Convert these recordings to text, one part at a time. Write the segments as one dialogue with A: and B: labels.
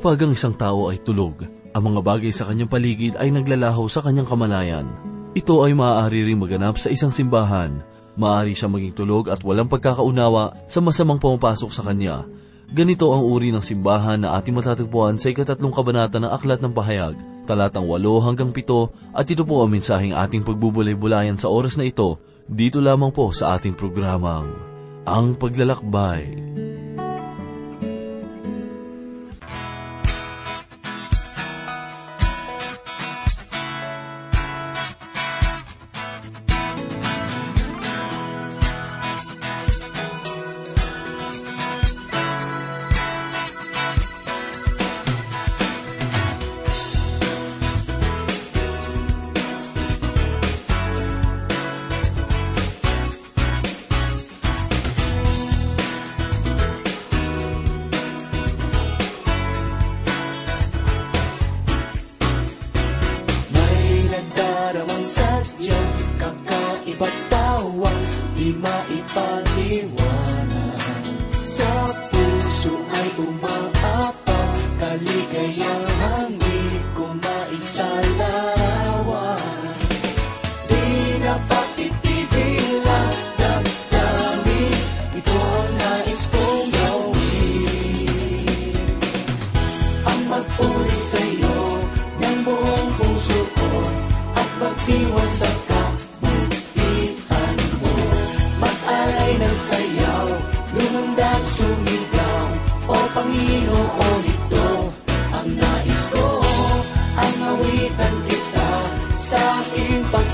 A: Kapag ang isang tao ay tulog, ang mga bagay sa kanyang paligid ay naglalaho sa kanyang kamalayan. Ito ay maaari ring maganap sa isang simbahan. Maaari siya maging tulog at walang pagkakaunawa sa masamang pumapasok sa kanya. Ganito ang uri ng simbahan na ating matatagpuan sa ikatlong kabanata ng Aklat ng Pahayag, talatang 8 hanggang 7 at ito po ang mensaheng ating pagbubulay-bulayan sa oras na ito, dito lamang po sa ating programang, Ang Paglalakbay.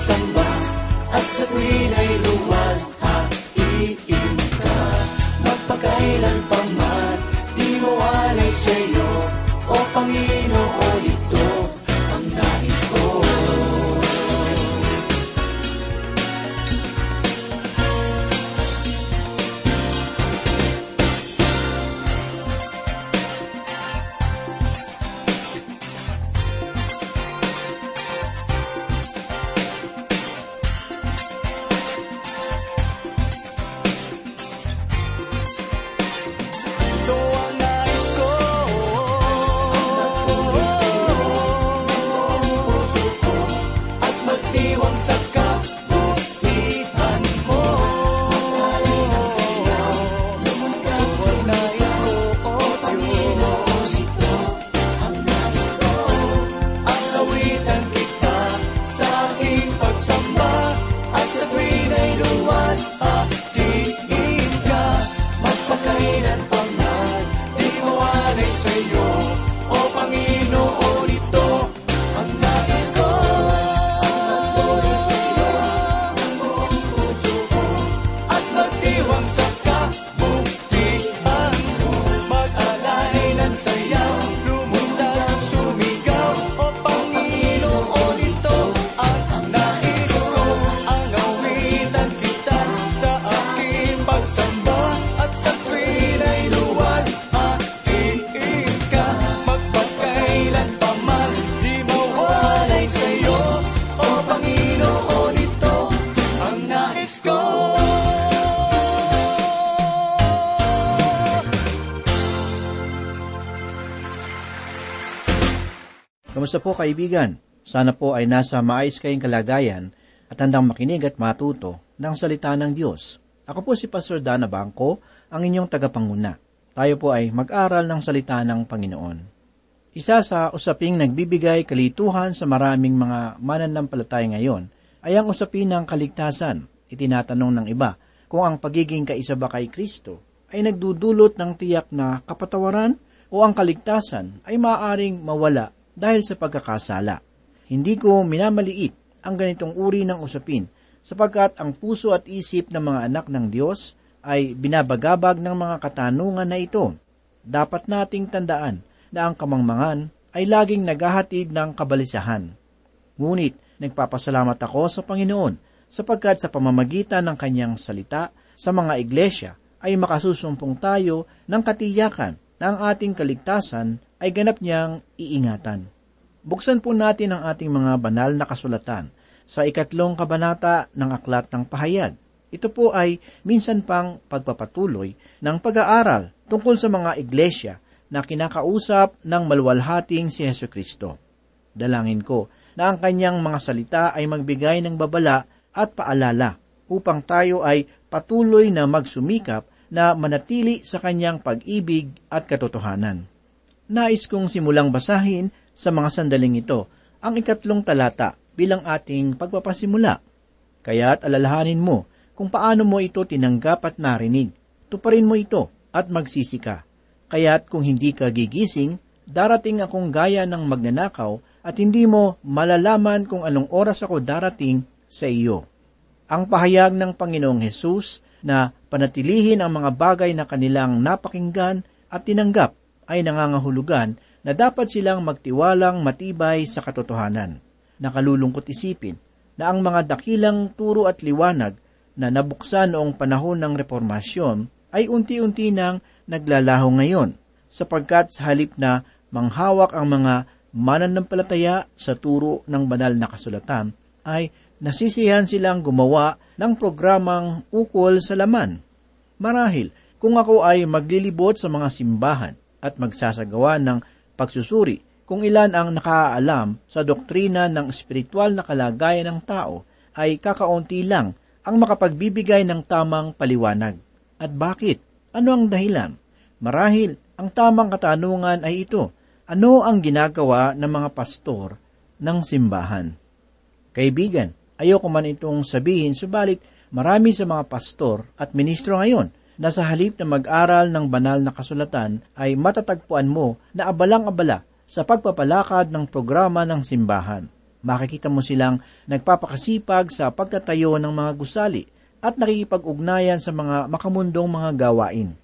B: Pagsamba at sa tuwin ay luwalhatiin ka. Magpakailan pa man, di mawalay sa'yo, o Panginoon
C: Kamusta po kaibigan? Sana po ay nasa maayos kayong kalagayan at handang makinig at matuto ng salita ng Diyos. Ako po si Pastor Dana Bangko, ang inyong tagapanguna. Tayo po ay mag-aral ng salita ng Panginoon. Isa sa usaping nagbibigay kalituhan sa maraming mga mananampalataya ngayon ay ang usapin ng kaligtasan. Itinatanong ng iba kung ang pagiging kaisa ba kay Kristo ay nagdudulot ng tiyak na kapatawaran o ang kaligtasan ay maaaring mawala dahil sa pagkakasala. Hindi ko minamaliit ang ganitong uri ng usapin sapagkat ang puso at isip ng mga anak ng Diyos ay binabagabag ng mga katanungan na ito. Dapat nating tandaan na ang kamangmangan ay laging naghahatid ng kabalisahan. Ngunit nagpapasalamat ako sa Panginoon sapagkat sa pamamagitan ng kanyang salita sa mga iglesia ay makasusumpong tayo ng katiyakan na ang ating kaligtasan ay ganap niyang iingatan. Buksan po natin ang ating mga banal na kasulatan sa ikatlong kabanata ng Aklat ng Pahayag. Ito po ay minsan pang pagpapatuloy ng pag-aaral tungkol sa mga iglesia na kinakausap ng malwalhating si Yesu Kristo. Dalangin ko na ang kanyang mga salita ay magbigay ng babala at paalala upang tayo ay patuloy na magsumikap na manatili sa kanyang pag-ibig at katotohanan. Nais kong simulang basahin sa mga sandaling ito ang ikatlong talata bilang ating pagpapasimula. Kaya't alalahanin mo kung paano mo ito tinanggap at narinig. Tuparin mo ito at magsisi ka. Kaya't kung hindi ka gigising, darating akong gaya ng magnanakaw at hindi mo malalaman kung anong oras ako darating sa iyo. Ang pahayag ng Panginoong Hesus na panatilihin ang mga bagay na kanilang napakinggan at tinanggap ay nangangahulugan na dapat silang magtiwalang matibay sa katotohanan. Nakalulungkot isipin na ang mga dakilang turo at liwanag na nabuksan noong panahon ng reformasyon ay unti-unti nang naglalaho ngayon sapagkat sa halip na manghawak ang mga mananampalataya sa turo ng banal na kasulatan, ay nasisihan silang gumawa ng programang ukol sa laman. Marahil, kung ako ay maglilibot sa mga simbahan at magsasagawa ng pagsusuri kung ilan ang nakaalam sa doktrina ng espiritual na kalagayan ng tao, ay kakaunti lang ang makapagbibigay ng tamang paliwanag. At bakit? Ano ang dahilan? Marahil, ang tamang katanungan ay ito, ano ang ginagawa ng mga pastor ng simbahan? Kaibigan, ayoko man itong sabihin, subalit marami sa mga pastor at ministro ngayon na sa halip na mag-aral ng banal na kasulatan ay matatagpuan mo na abalang-abala sa pagpapalakad ng programa ng simbahan. Makikita mo silang nagpapakasipag sa pagtatayo ng mga gusali at nakikipag-ugnayan sa mga makamundong mga gawain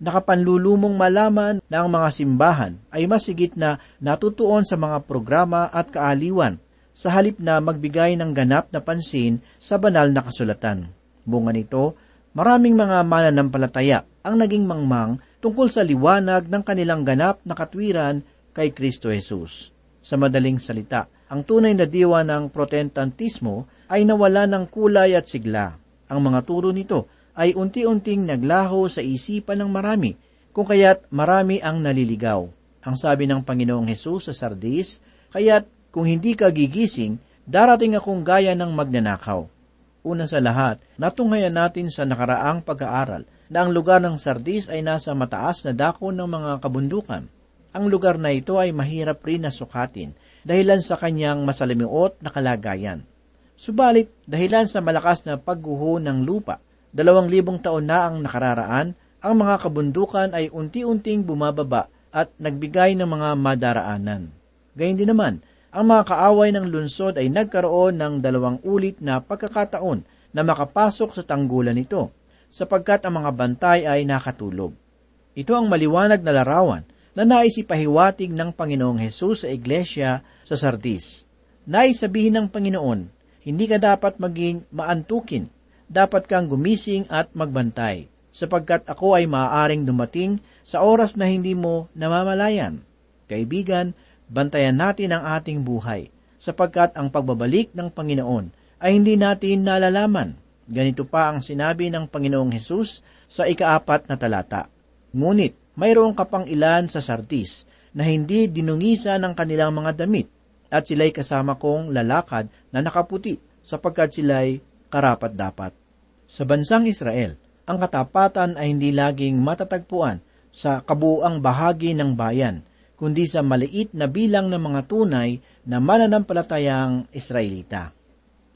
C: nakapanlulumong malaman na ang mga simbahan ay masigit na natutuon sa mga programa at kaaliwan sa halip na magbigay ng ganap na pansin sa banal na kasulatan. Bunga nito, maraming mga mananampalataya ang naging mangmang tungkol sa liwanag ng kanilang ganap na katwiran kay Kristo Jesus. Sa madaling salita, ang tunay na diwa ng protestantismo ay nawala ng kulay at sigla. Ang mga turo nito ay unti-unting naglaho sa isipan ng marami, kung kaya't marami ang naliligaw. Ang sabi ng Panginoong Hesus sa Sardis, kaya't kung hindi ka gigising, darating akong gaya ng magnanakaw. Una sa lahat, natunghayan natin sa nakaraang pag-aaral na ang lugar ng Sardis ay nasa mataas na dako ng mga kabundukan. Ang lugar na ito ay mahirap rin na sukatin dahilan sa kanyang masalimiot na kalagayan. Subalit, dahilan sa malakas na pagguho ng lupa, dalawang libong taon na ang nakararaan, ang mga kabundukan ay unti-unting bumababa at nagbigay ng mga madaraanan. Gayun din naman, ang mga kaaway ng lunsod ay nagkaroon ng dalawang ulit na pagkakataon na makapasok sa tanggulan nito, sapagkat ang mga bantay ay nakatulog. Ito ang maliwanag na larawan na naisipahiwatig ng Panginoong Hesus sa Iglesia sa Sardis. Naisabihin ng Panginoon, hindi ka dapat maging maantukin dapat kang gumising at magbantay, sapagkat ako ay maaaring dumating sa oras na hindi mo namamalayan. Kaibigan, bantayan natin ang ating buhay, sapagkat ang pagbabalik ng Panginoon ay hindi natin nalalaman. Ganito pa ang sinabi ng Panginoong Hesus sa ikaapat na talata. Ngunit, mayroong kapang ilan sa Sardis na hindi dinungisa ng kanilang mga damit, at sila'y kasama kong lalakad na nakaputi, sapagkat sila'y karapat dapat. Sa bansang Israel, ang katapatan ay hindi laging matatagpuan sa kabuang bahagi ng bayan, kundi sa maliit na bilang ng mga tunay na mananampalatayang Israelita.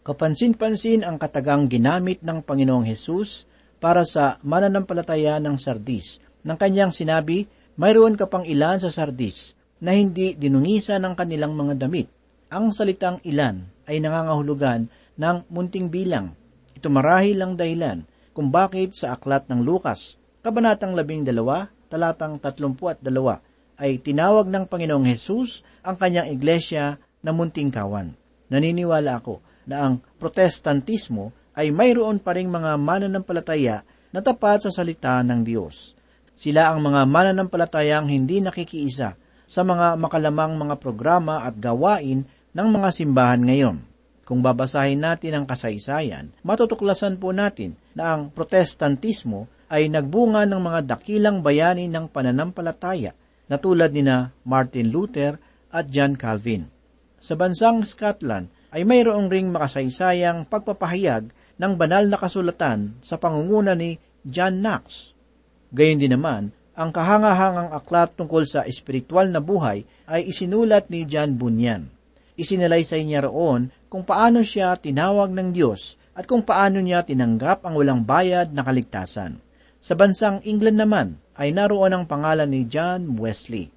C: Kapansin-pansin ang katagang ginamit ng Panginoong Hesus para sa mananampalataya ng Sardis. Nang kanyang sinabi, mayroon ka pang ilan sa Sardis na hindi dinungisa ng kanilang mga damit. Ang salitang ilan ay nangangahulugan ng munting bilang ito marahil ang dahilan kung bakit sa aklat ng Lukas, Kabanatang 12, talatang 32, ay tinawag ng Panginoong Hesus ang kanyang iglesia na munting kawan. Naniniwala ako na ang protestantismo ay mayroon pa ring mga mananampalataya na tapat sa salita ng Diyos. Sila ang mga mananampalatayang hindi nakikiisa sa mga makalamang mga programa at gawain ng mga simbahan ngayon. Kung babasahin natin ang kasaysayan, matutuklasan po natin na ang protestantismo ay nagbunga ng mga dakilang bayani ng pananampalataya na tulad ni na Martin Luther at John Calvin. Sa bansang Scotland ay mayroong ring makasaysayang pagpapahayag ng banal na kasulatan sa pangunguna ni John Knox. Gayon din naman, ang kahangahangang aklat tungkol sa espiritual na buhay ay isinulat ni John Bunyan. Isinalaysay niya roon kung paano siya tinawag ng Diyos at kung paano niya tinanggap ang walang bayad na kaligtasan. Sa bansang England naman ay naroon ang pangalan ni John Wesley.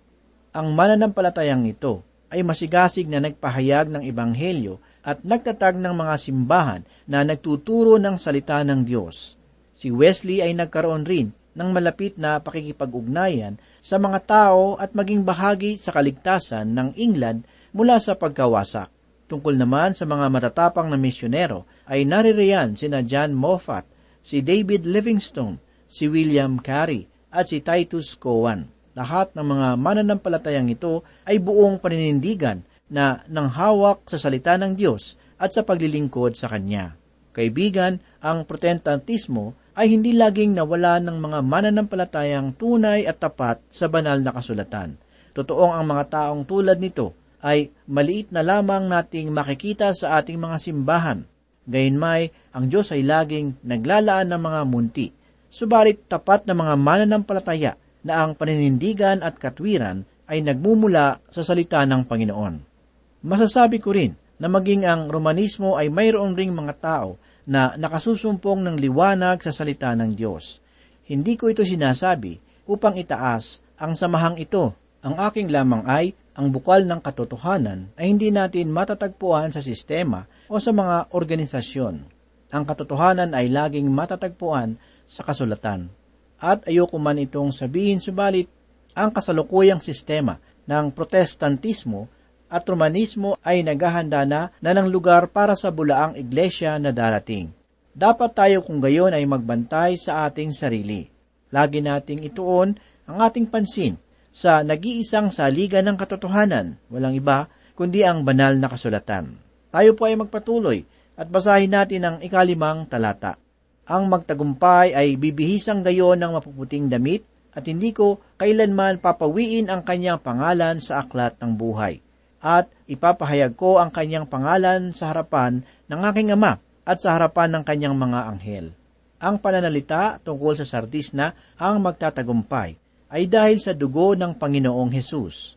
C: Ang mananampalatayang ito ay masigasig na nagpahayag ng ebanghelyo at nagtatag ng mga simbahan na nagtuturo ng salita ng Diyos. Si Wesley ay nagkaroon rin ng malapit na pakikipag-ugnayan sa mga tao at maging bahagi sa kaligtasan ng England mula sa pagkawasak. Tungkol naman sa mga matatapang na misyonero ay naririyan sina John Moffat, si David Livingstone, si William Carey at si Titus Cowan. Lahat ng mga mananampalatayang ito ay buong paninindigan na nanghawak sa salita ng Diyos at sa paglilingkod sa Kanya. Kaibigan, ang protestantismo ay hindi laging nawala ng mga mananampalatayang tunay at tapat sa banal na kasulatan. Totoong ang mga taong tulad nito ay maliit na lamang nating makikita sa ating mga simbahan. Gayunmay, ang Diyos ay laging naglalaan ng mga munti. Subalit tapat na mga mananampalataya na ang paninindigan at katwiran ay nagmumula sa salita ng Panginoon. Masasabi ko rin na maging ang Romanismo ay mayroon ring mga tao na nakasusumpong ng liwanag sa salita ng Diyos. Hindi ko ito sinasabi upang itaas ang samahang ito. Ang aking lamang ay ang bukal ng katotohanan ay hindi natin matatagpuan sa sistema o sa mga organisasyon. Ang katotohanan ay laging matatagpuan sa kasulatan. At ayoko man itong sabihin subalit ang kasalukuyang sistema ng protestantismo at Romanismo ay naghahanda na na ng lugar para sa bulaang iglesia na darating. Dapat tayo kung gayon ay magbantay sa ating sarili. Lagi nating ituon ang ating pansin sa nag-iisang saligan ng katotohanan, walang iba kundi ang banal na kasulatan. Tayo po ay magpatuloy at basahin natin ang ikalimang talata. Ang magtagumpay ay bibihisang gayon ng mapuputing damit at hindi ko kailanman papawiin ang kanyang pangalan sa aklat ng buhay. At ipapahayag ko ang kanyang pangalan sa harapan ng aking ama at sa harapan ng kanyang mga anghel. Ang pananalita tungkol sa sardis na ang magtatagumpay ay dahil sa dugo ng Panginoong Hesus.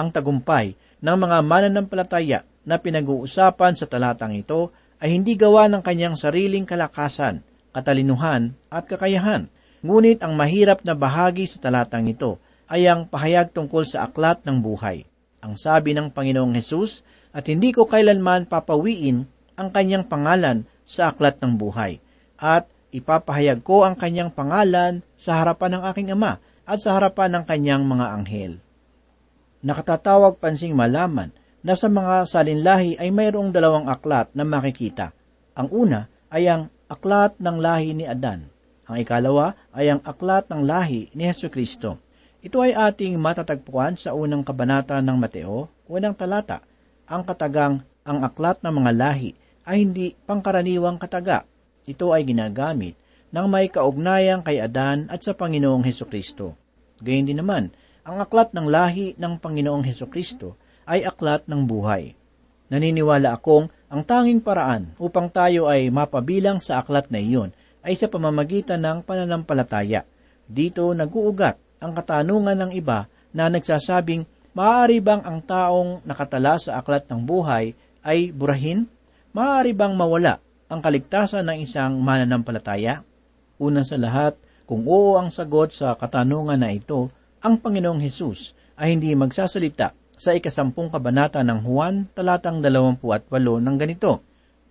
C: Ang tagumpay ng mga mananampalataya na pinag-uusapan sa talatang ito ay hindi gawa ng kanyang sariling kalakasan, katalinuhan at kakayahan. Ngunit ang mahirap na bahagi sa talatang ito ay ang pahayag tungkol sa aklat ng buhay. Ang sabi ng Panginoong Hesus, at hindi ko kailanman papawiin ang kanyang pangalan sa aklat ng buhay, at ipapahayag ko ang kanyang pangalan sa harapan ng aking ama at sa harapan ng kanyang mga anghel. Nakatatawag pansing malaman na sa mga salinlahi ay mayroong dalawang aklat na makikita. Ang una ay ang aklat ng lahi ni Adan. Ang ikalawa ay ang aklat ng lahi ni Heso Kristo. Ito ay ating matatagpuan sa unang kabanata ng Mateo, unang talata. Ang katagang ang aklat ng mga lahi ay hindi pangkaraniwang kataga. Ito ay ginagamit nang may kaugnayang kay Adan at sa Panginoong Heso Kristo. Gayun din naman, ang aklat ng lahi ng Panginoong Heso Kristo ay aklat ng buhay. Naniniwala akong ang tanging paraan upang tayo ay mapabilang sa aklat na iyon ay sa pamamagitan ng pananampalataya. Dito naguugat ang katanungan ng iba na nagsasabing, maaari bang ang taong nakatala sa aklat ng buhay ay burahin? Maaari bang mawala ang kaligtasan ng isang mananampalataya? Una sa lahat, kung oo ang sagot sa katanungan na ito, ang Panginoong Hesus ay hindi magsasalita sa ikasampung kabanata ng Juan talatang 28 ng ganito.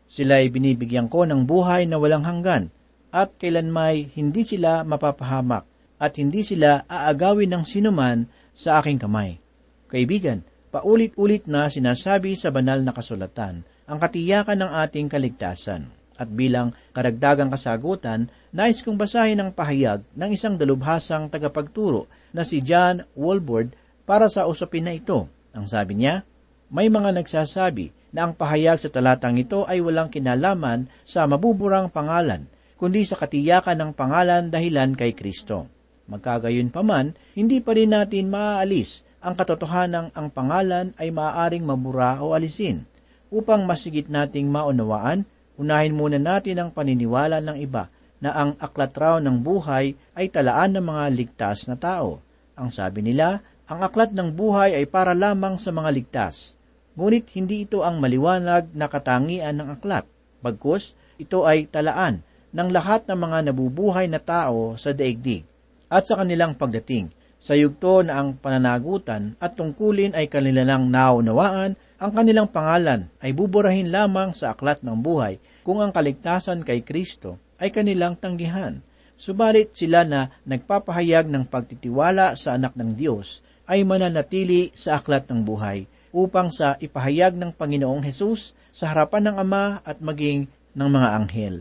C: Sila ay binibigyan ko ng buhay na walang hanggan, at kailanmay hindi sila mapapahamak, at hindi sila aagawin ng sinuman sa aking kamay. Kaibigan, paulit-ulit na sinasabi sa banal na kasulatan ang katiyakan ng ating kaligtasan. At bilang karagdagang kasagutan, nais kong basahin ang pahayag ng isang dalubhasang tagapagturo na si John Walbord para sa usapin na ito. Ang sabi niya, may mga nagsasabi na ang pahayag sa talatang ito ay walang kinalaman sa mabuburang pangalan, kundi sa katiyakan ng pangalan dahilan kay Kristo. Magkagayon pa man, hindi pa rin natin maaalis ang katotohanang ang pangalan ay maaaring mabura o alisin. Upang masigit nating maunawaan, unahin muna natin ang paniniwala ng iba na ang aklat raw ng buhay ay talaan ng mga ligtas na tao. Ang sabi nila, ang aklat ng buhay ay para lamang sa mga ligtas. Ngunit hindi ito ang maliwanag na katangian ng aklat. Bagkus, ito ay talaan ng lahat ng mga nabubuhay na tao sa daigdig at sa kanilang pagdating. Sa yugto na ang pananagutan at tungkulin ay kanilang naunawaan, ang kanilang pangalan ay buburahin lamang sa aklat ng buhay kung ang kaligtasan kay Kristo ay kanilang tanggihan. Subalit sila na nagpapahayag ng pagtitiwala sa anak ng Diyos ay mananatili sa aklat ng buhay upang sa ipahayag ng Panginoong Hesus sa harapan ng Ama at maging ng mga anghel.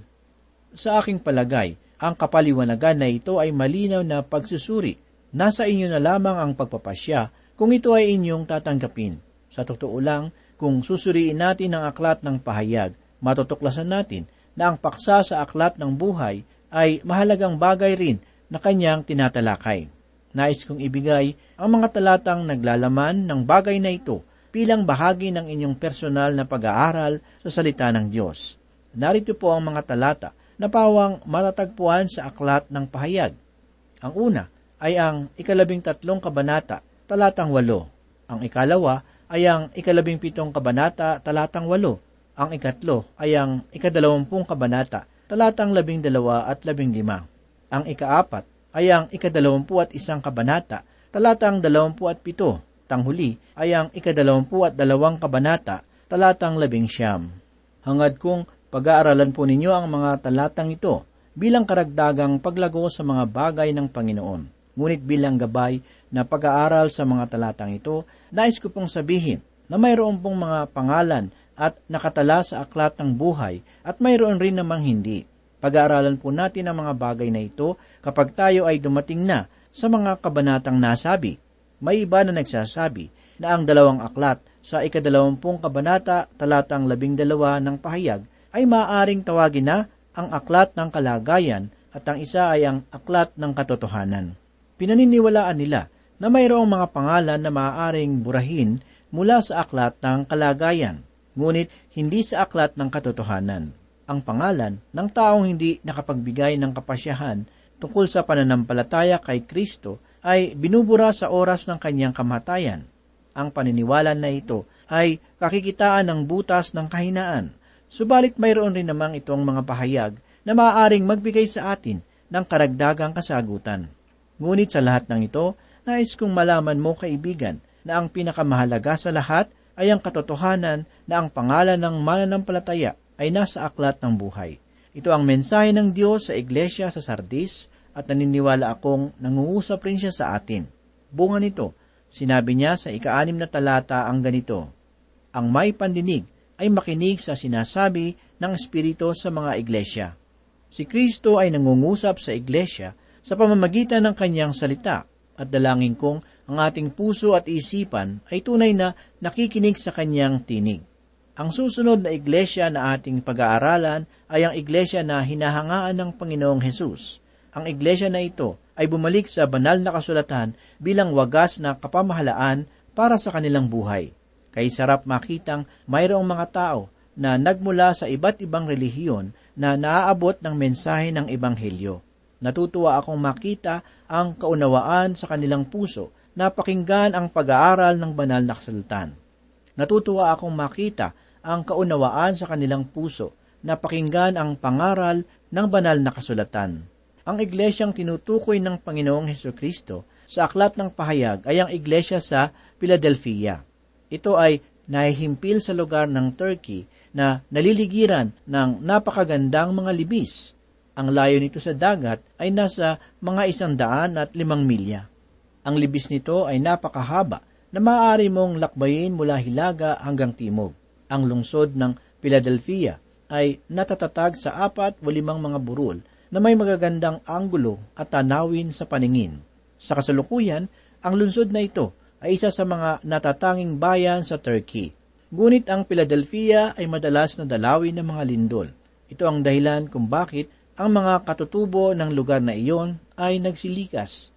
C: Sa aking palagay, ang kapaliwanagan na ito ay malinaw na pagsusuri Nasa inyo na lamang ang pagpapasya kung ito ay inyong tatanggapin. Sa totoo lang, kung susuriin natin ang aklat ng pahayag, matutuklasan natin na ang paksa sa aklat ng buhay ay mahalagang bagay rin na kanyang tinatalakay. Nais kong ibigay ang mga talatang naglalaman ng bagay na ito bilang bahagi ng inyong personal na pag-aaral sa salita ng Diyos. Narito po ang mga talata na pawang matatagpuan sa aklat ng pahayag. Ang una, ay ang ikalabing tatlong kabanata, talatang walo. Ang ikalawa ay ang ikalabing pitong kabanata, talatang walo. Ang ikatlo ay ang ikadalawampung kabanata, talatang labing dalawa at labing lima. Ang ikaapat ay ang ikadalawampu at isang kabanata, talatang dalawampu at pito. Tanghuli ay ang ikadalawampu at dalawang kabanata, talatang labing siyam. Hangad kong pag-aaralan po ninyo ang mga talatang ito bilang karagdagang paglago sa mga bagay ng Panginoon. Ngunit bilang gabay na pag-aaral sa mga talatang ito, nais ko pong sabihin na mayroon pong mga pangalan at nakatala sa aklat ng buhay at mayroon rin namang hindi. Pag-aaralan po natin ang mga bagay na ito kapag tayo ay dumating na sa mga kabanatang nasabi. May iba na nagsasabi na ang dalawang aklat sa ikadalawampung kabanata talatang labing dalawa ng pahayag ay maaaring tawagin na ang aklat ng kalagayan at ang isa ay ang aklat ng katotohanan pinaniniwalaan nila na mayroong mga pangalan na maaaring burahin mula sa aklat ng kalagayan, ngunit hindi sa aklat ng katotohanan. Ang pangalan ng taong hindi nakapagbigay ng kapasyahan tungkol sa pananampalataya kay Kristo ay binubura sa oras ng kanyang kamatayan. Ang paniniwala na ito ay kakikitaan ng butas ng kahinaan. Subalit mayroon rin namang itong mga pahayag na maaaring magbigay sa atin ng karagdagang kasagutan. Ngunit sa lahat ng ito, nais kong malaman mo, kaibigan, na ang pinakamahalaga sa lahat ay ang katotohanan na ang pangalan ng mananampalataya ay nasa aklat ng buhay. Ito ang mensahe ng Diyos sa iglesia sa Sardis at naniniwala akong nangungusap rin siya sa atin. Bunga nito, sinabi niya sa ikaanim na talata ang ganito, Ang may pandinig ay makinig sa sinasabi ng Espiritu sa mga iglesia. Si Kristo ay nangungusap sa iglesia sa pamamagitan ng kanyang salita at dalangin kong ang ating puso at isipan ay tunay na nakikinig sa kanyang tinig. Ang susunod na iglesia na ating pag-aaralan ay ang iglesia na hinahangaan ng Panginoong Hesus. Ang iglesia na ito ay bumalik sa banal na kasulatan bilang wagas na kapamahalaan para sa kanilang buhay. Kay sarap makitang mayroong mga tao na nagmula sa iba't ibang relihiyon na naaabot ng mensahe ng Ebanghelyo. Natutuwa akong makita ang kaunawaan sa kanilang puso na pakinggan ang pag-aaral ng banal na kasultan. Natutuwa akong makita ang kaunawaan sa kanilang puso na pakinggan ang pangaral ng banal na kasulatan. Ang iglesyang tinutukoy ng Panginoong Heso Kristo sa aklat ng pahayag ay ang iglesia sa Philadelphia. Ito ay nahihimpil sa lugar ng Turkey na naliligiran ng napakagandang mga libis ang layo nito sa dagat ay nasa mga isang daan at limang milya. Ang libis nito ay napakahaba na maaari mong lakbayin mula Hilaga hanggang Timog. Ang lungsod ng Philadelphia ay natatatag sa apat o limang mga burol na may magagandang anggulo at tanawin sa paningin. Sa kasalukuyan, ang lungsod na ito ay isa sa mga natatanging bayan sa Turkey. Ngunit ang Philadelphia ay madalas na dalawin ng mga lindol. Ito ang dahilan kung bakit ang mga katutubo ng lugar na iyon ay nagsilikas.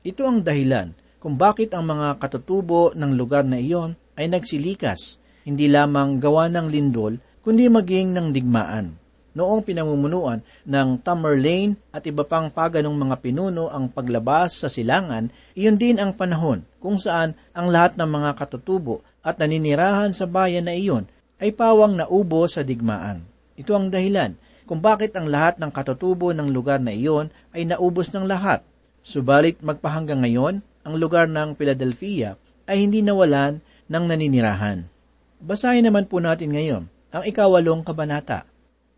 C: Ito ang dahilan kung bakit ang mga katutubo ng lugar na iyon ay nagsilikas, hindi lamang gawa ng lindol, kundi maging ng digmaan. Noong pinamumunuan ng Tamerlane at iba pang paganong mga pinuno ang paglabas sa silangan, iyon din ang panahon kung saan ang lahat ng mga katutubo at naninirahan sa bayan na iyon ay pawang naubo sa digmaan. Ito ang dahilan kung bakit ang lahat ng katutubo ng lugar na iyon ay naubos ng lahat. Subalit magpahanggang ngayon, ang lugar ng Philadelphia ay hindi nawalan ng naninirahan. Basahin naman po natin ngayon ang ikawalong kabanata.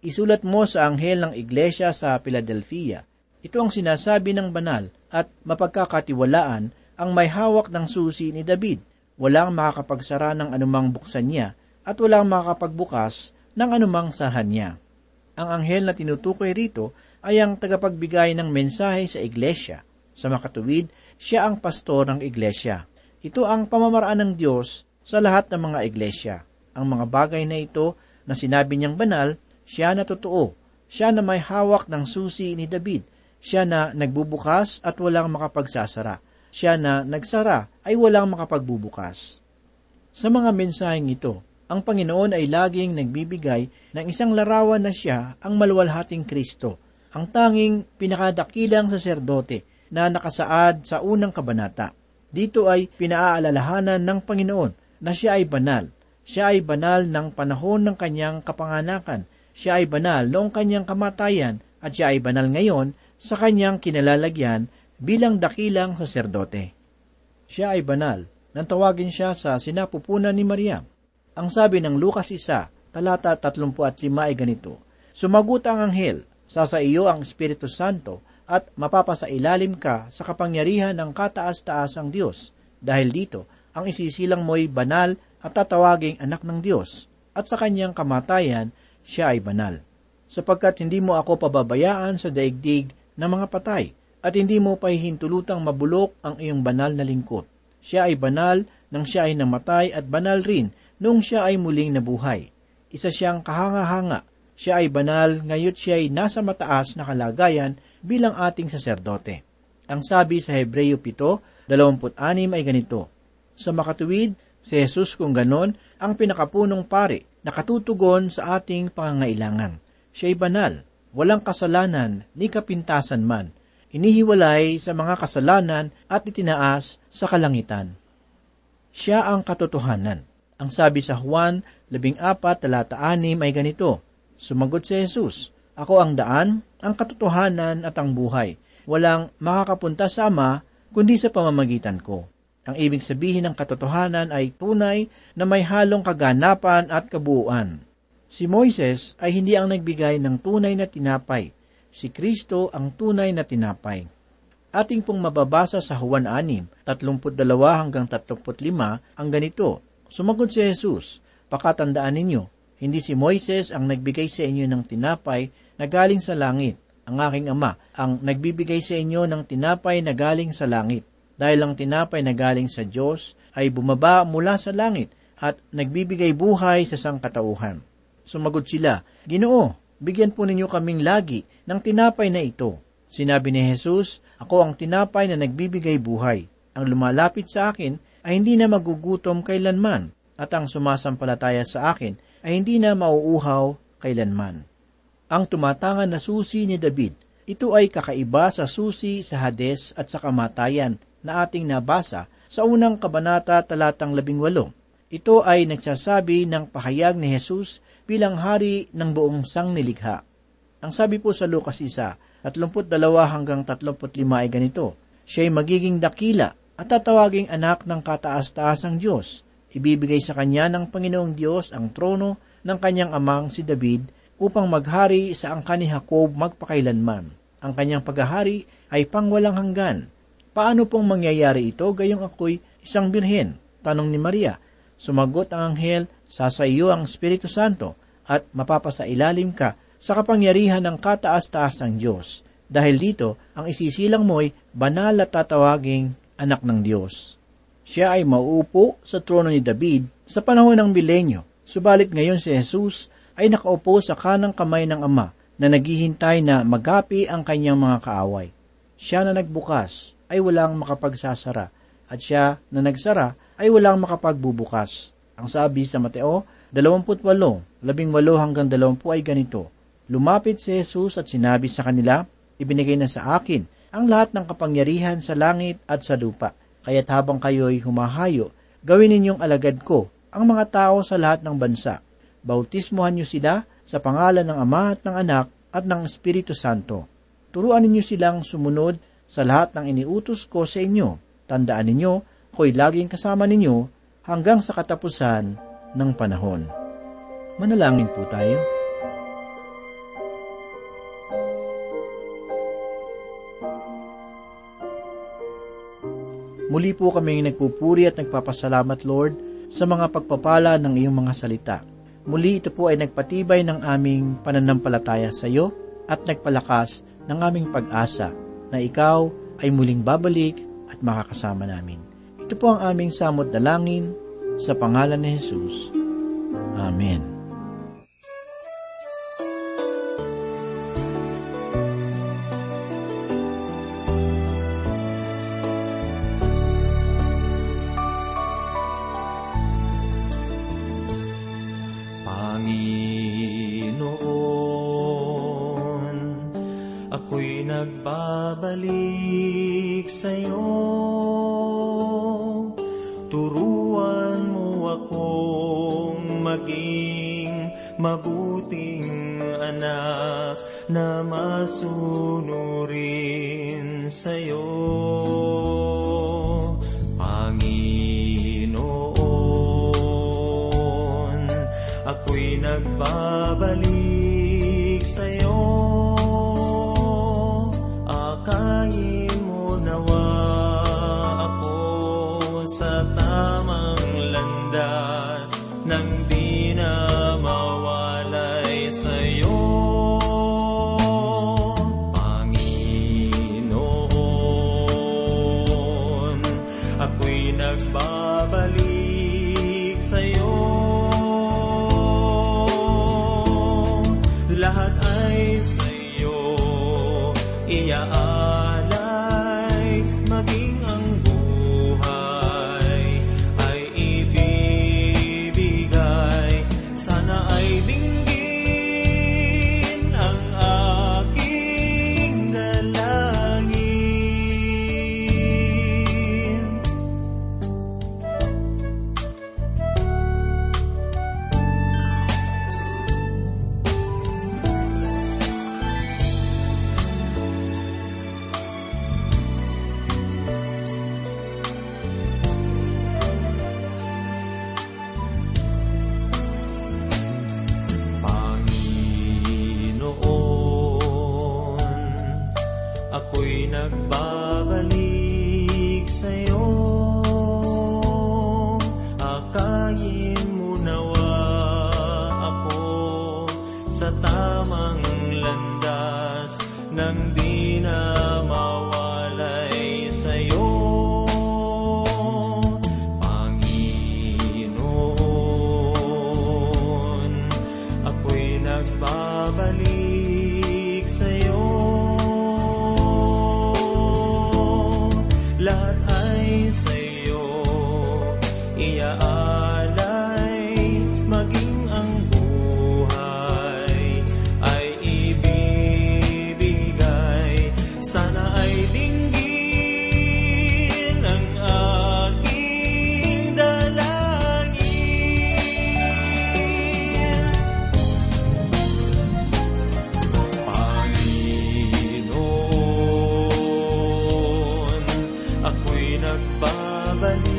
C: Isulat mo sa anghel ng iglesia sa Philadelphia. Ito ang sinasabi ng banal at mapagkakatiwalaan ang may hawak ng susi ni David. Walang makakapagsara ng anumang buksan niya at walang makakapagbukas ng anumang sahan niya. Ang anghel na tinutukoy rito ay ang tagapagbigay ng mensahe sa iglesia. Sa makatuwid, siya ang pastor ng iglesia. Ito ang pamamaraan ng Diyos sa lahat ng mga iglesia. Ang mga bagay na ito na sinabi niyang banal siya na totoo. Siya na may hawak ng susi ni David. Siya na nagbubukas at walang makapagsasara. Siya na nagsara ay walang makapagbubukas. Sa mga mensaheng ito, ang Panginoon ay laging nagbibigay ng isang larawan na siya ang maluwalhating Kristo, ang tanging pinakadakilang saserdote na nakasaad sa unang kabanata. Dito ay pinaaalalahanan ng Panginoon na siya ay banal. Siya ay banal ng panahon ng kanyang kapanganakan siya ay banal noong kanyang kamatayan at siya ay banal ngayon sa kanyang kinalalagyan bilang dakilang saserdote. Siya ay banal nang tawagin siya sa sinapupunan ni Maria. Ang sabi ng Lukas 1, talata 35 ay ganito, Sumagot ang anghel, sa iyo ang Espiritu Santo, at mapapasailalim ka sa kapangyarihan ng kataas-taas ang Diyos. Dahil dito, ang isisilang mo'y banal at tatawaging anak ng Diyos, at sa kanyang kamatayan siya ay banal. Sapagkat hindi mo ako pababayaan sa daigdig ng mga patay, at hindi mo pahihintulutang mabulok ang iyong banal na lingkod. Siya ay banal nang siya ay namatay at banal rin nung siya ay muling nabuhay. Isa siyang kahanga-hanga. Siya ay banal ngayot siya ay nasa mataas na kalagayan bilang ating saserdote. Ang sabi sa Hebreyo 7, 26 ay ganito, Sa makatuwid, si Jesus kung ganon, ang pinakapunong pare nakatutugon sa ating pangangailangan. Siya ay banal, walang kasalanan ni kapintasan man, inihiwalay sa mga kasalanan at itinaas sa kalangitan. Siya ang katotohanan. Ang sabi sa Juan 14 talata 6 ay ganito, Sumagot si Jesus, Ako ang daan, ang katotohanan at ang buhay. Walang makakapunta sa Ama, kundi sa pamamagitan ko. Ang ibig sabihin ng katotohanan ay tunay na may halong kaganapan at kabuuan. Si Moises ay hindi ang nagbigay ng tunay na tinapay. Si Kristo ang tunay na tinapay. Ating pong mababasa sa Juan 6, 32 hanggang 35 ang ganito. Sumagot si Jesus, Pakatandaan ninyo, hindi si Moises ang nagbigay sa inyo ng tinapay na galing sa langit. Ang aking ama ang nagbibigay sa inyo ng tinapay na galing sa langit dahil ang tinapay na galing sa Diyos ay bumaba mula sa langit at nagbibigay buhay sa sangkatauhan. Sumagot sila, Ginoo, bigyan po ninyo kaming lagi ng tinapay na ito. Sinabi ni Jesus, Ako ang tinapay na nagbibigay buhay. Ang lumalapit sa akin ay hindi na magugutom kailanman, at ang sumasampalataya sa akin ay hindi na mauuhaw kailanman. Ang tumatangan na susi ni David, ito ay kakaiba sa susi sa Hades at sa kamatayan na ating nabasa sa unang kabanata talatang labing walo. Ito ay nagsasabi ng pahayag ni Jesus bilang hari ng buong sangnilikha. Ang sabi po sa Lucas 1, 32 hanggang 35 ay ganito, Siya ay magiging dakila at tatawaging anak ng kataas-taas ang Diyos. Ibibigay sa kanya ng Panginoong Diyos ang trono ng kanyang amang si David upang maghari sa angkan ni Jacob magpakailanman. Ang kanyang paghahari ay pangwalang hanggan Paano pong mangyayari ito gayong ako'y isang birhen? Tanong ni Maria. Sumagot ang anghel, sa iyo ang Espiritu Santo at mapapasailalim ka sa kapangyarihan ng kataas-taas ng Diyos. Dahil dito, ang isisilang mo'y banal at tatawaging anak ng Diyos. Siya ay mauupo sa trono ni David sa panahon ng milenyo. Subalit ngayon si Jesus ay nakaupo sa kanang kamay ng Ama na naghihintay na magapi ang kanyang mga kaaway. Siya na nagbukas ay walang makapagsasara, at siya na nagsara ay walang makapagbubukas. Ang sabi sa Mateo 28, 18 hanggang 20 ay ganito, Lumapit si Jesus at sinabi sa kanila, Ibinigay na sa akin ang lahat ng kapangyarihan sa langit at sa lupa. Kaya't habang kayo'y humahayo, gawin ninyong alagad ko ang mga tao sa lahat ng bansa. Bautismuhan niyo sila sa pangalan ng Ama at ng Anak at ng Espiritu Santo. Turuan ninyo silang sumunod sa lahat ng iniutos ko sa inyo. Tandaan ninyo, ako'y laging kasama ninyo hanggang sa katapusan ng panahon. Manalangin po tayo. Muli po kami nagpupuri at nagpapasalamat, Lord, sa mga pagpapala ng iyong mga salita. Muli ito po ay nagpatibay ng aming pananampalataya sa iyo at nagpalakas ng aming pag-asa na ikaw ay muling babalik at makakasama namin. Ito po ang aming samot dalangin sa pangalan ni Jesus. Amen.
D: Ako'y nagbabalik sa'yo. Turuan mo akong maging mabuting anak na masunurin sa'yo. Akayin mo ako sa tamang landas nang di na mawalay nagbabalik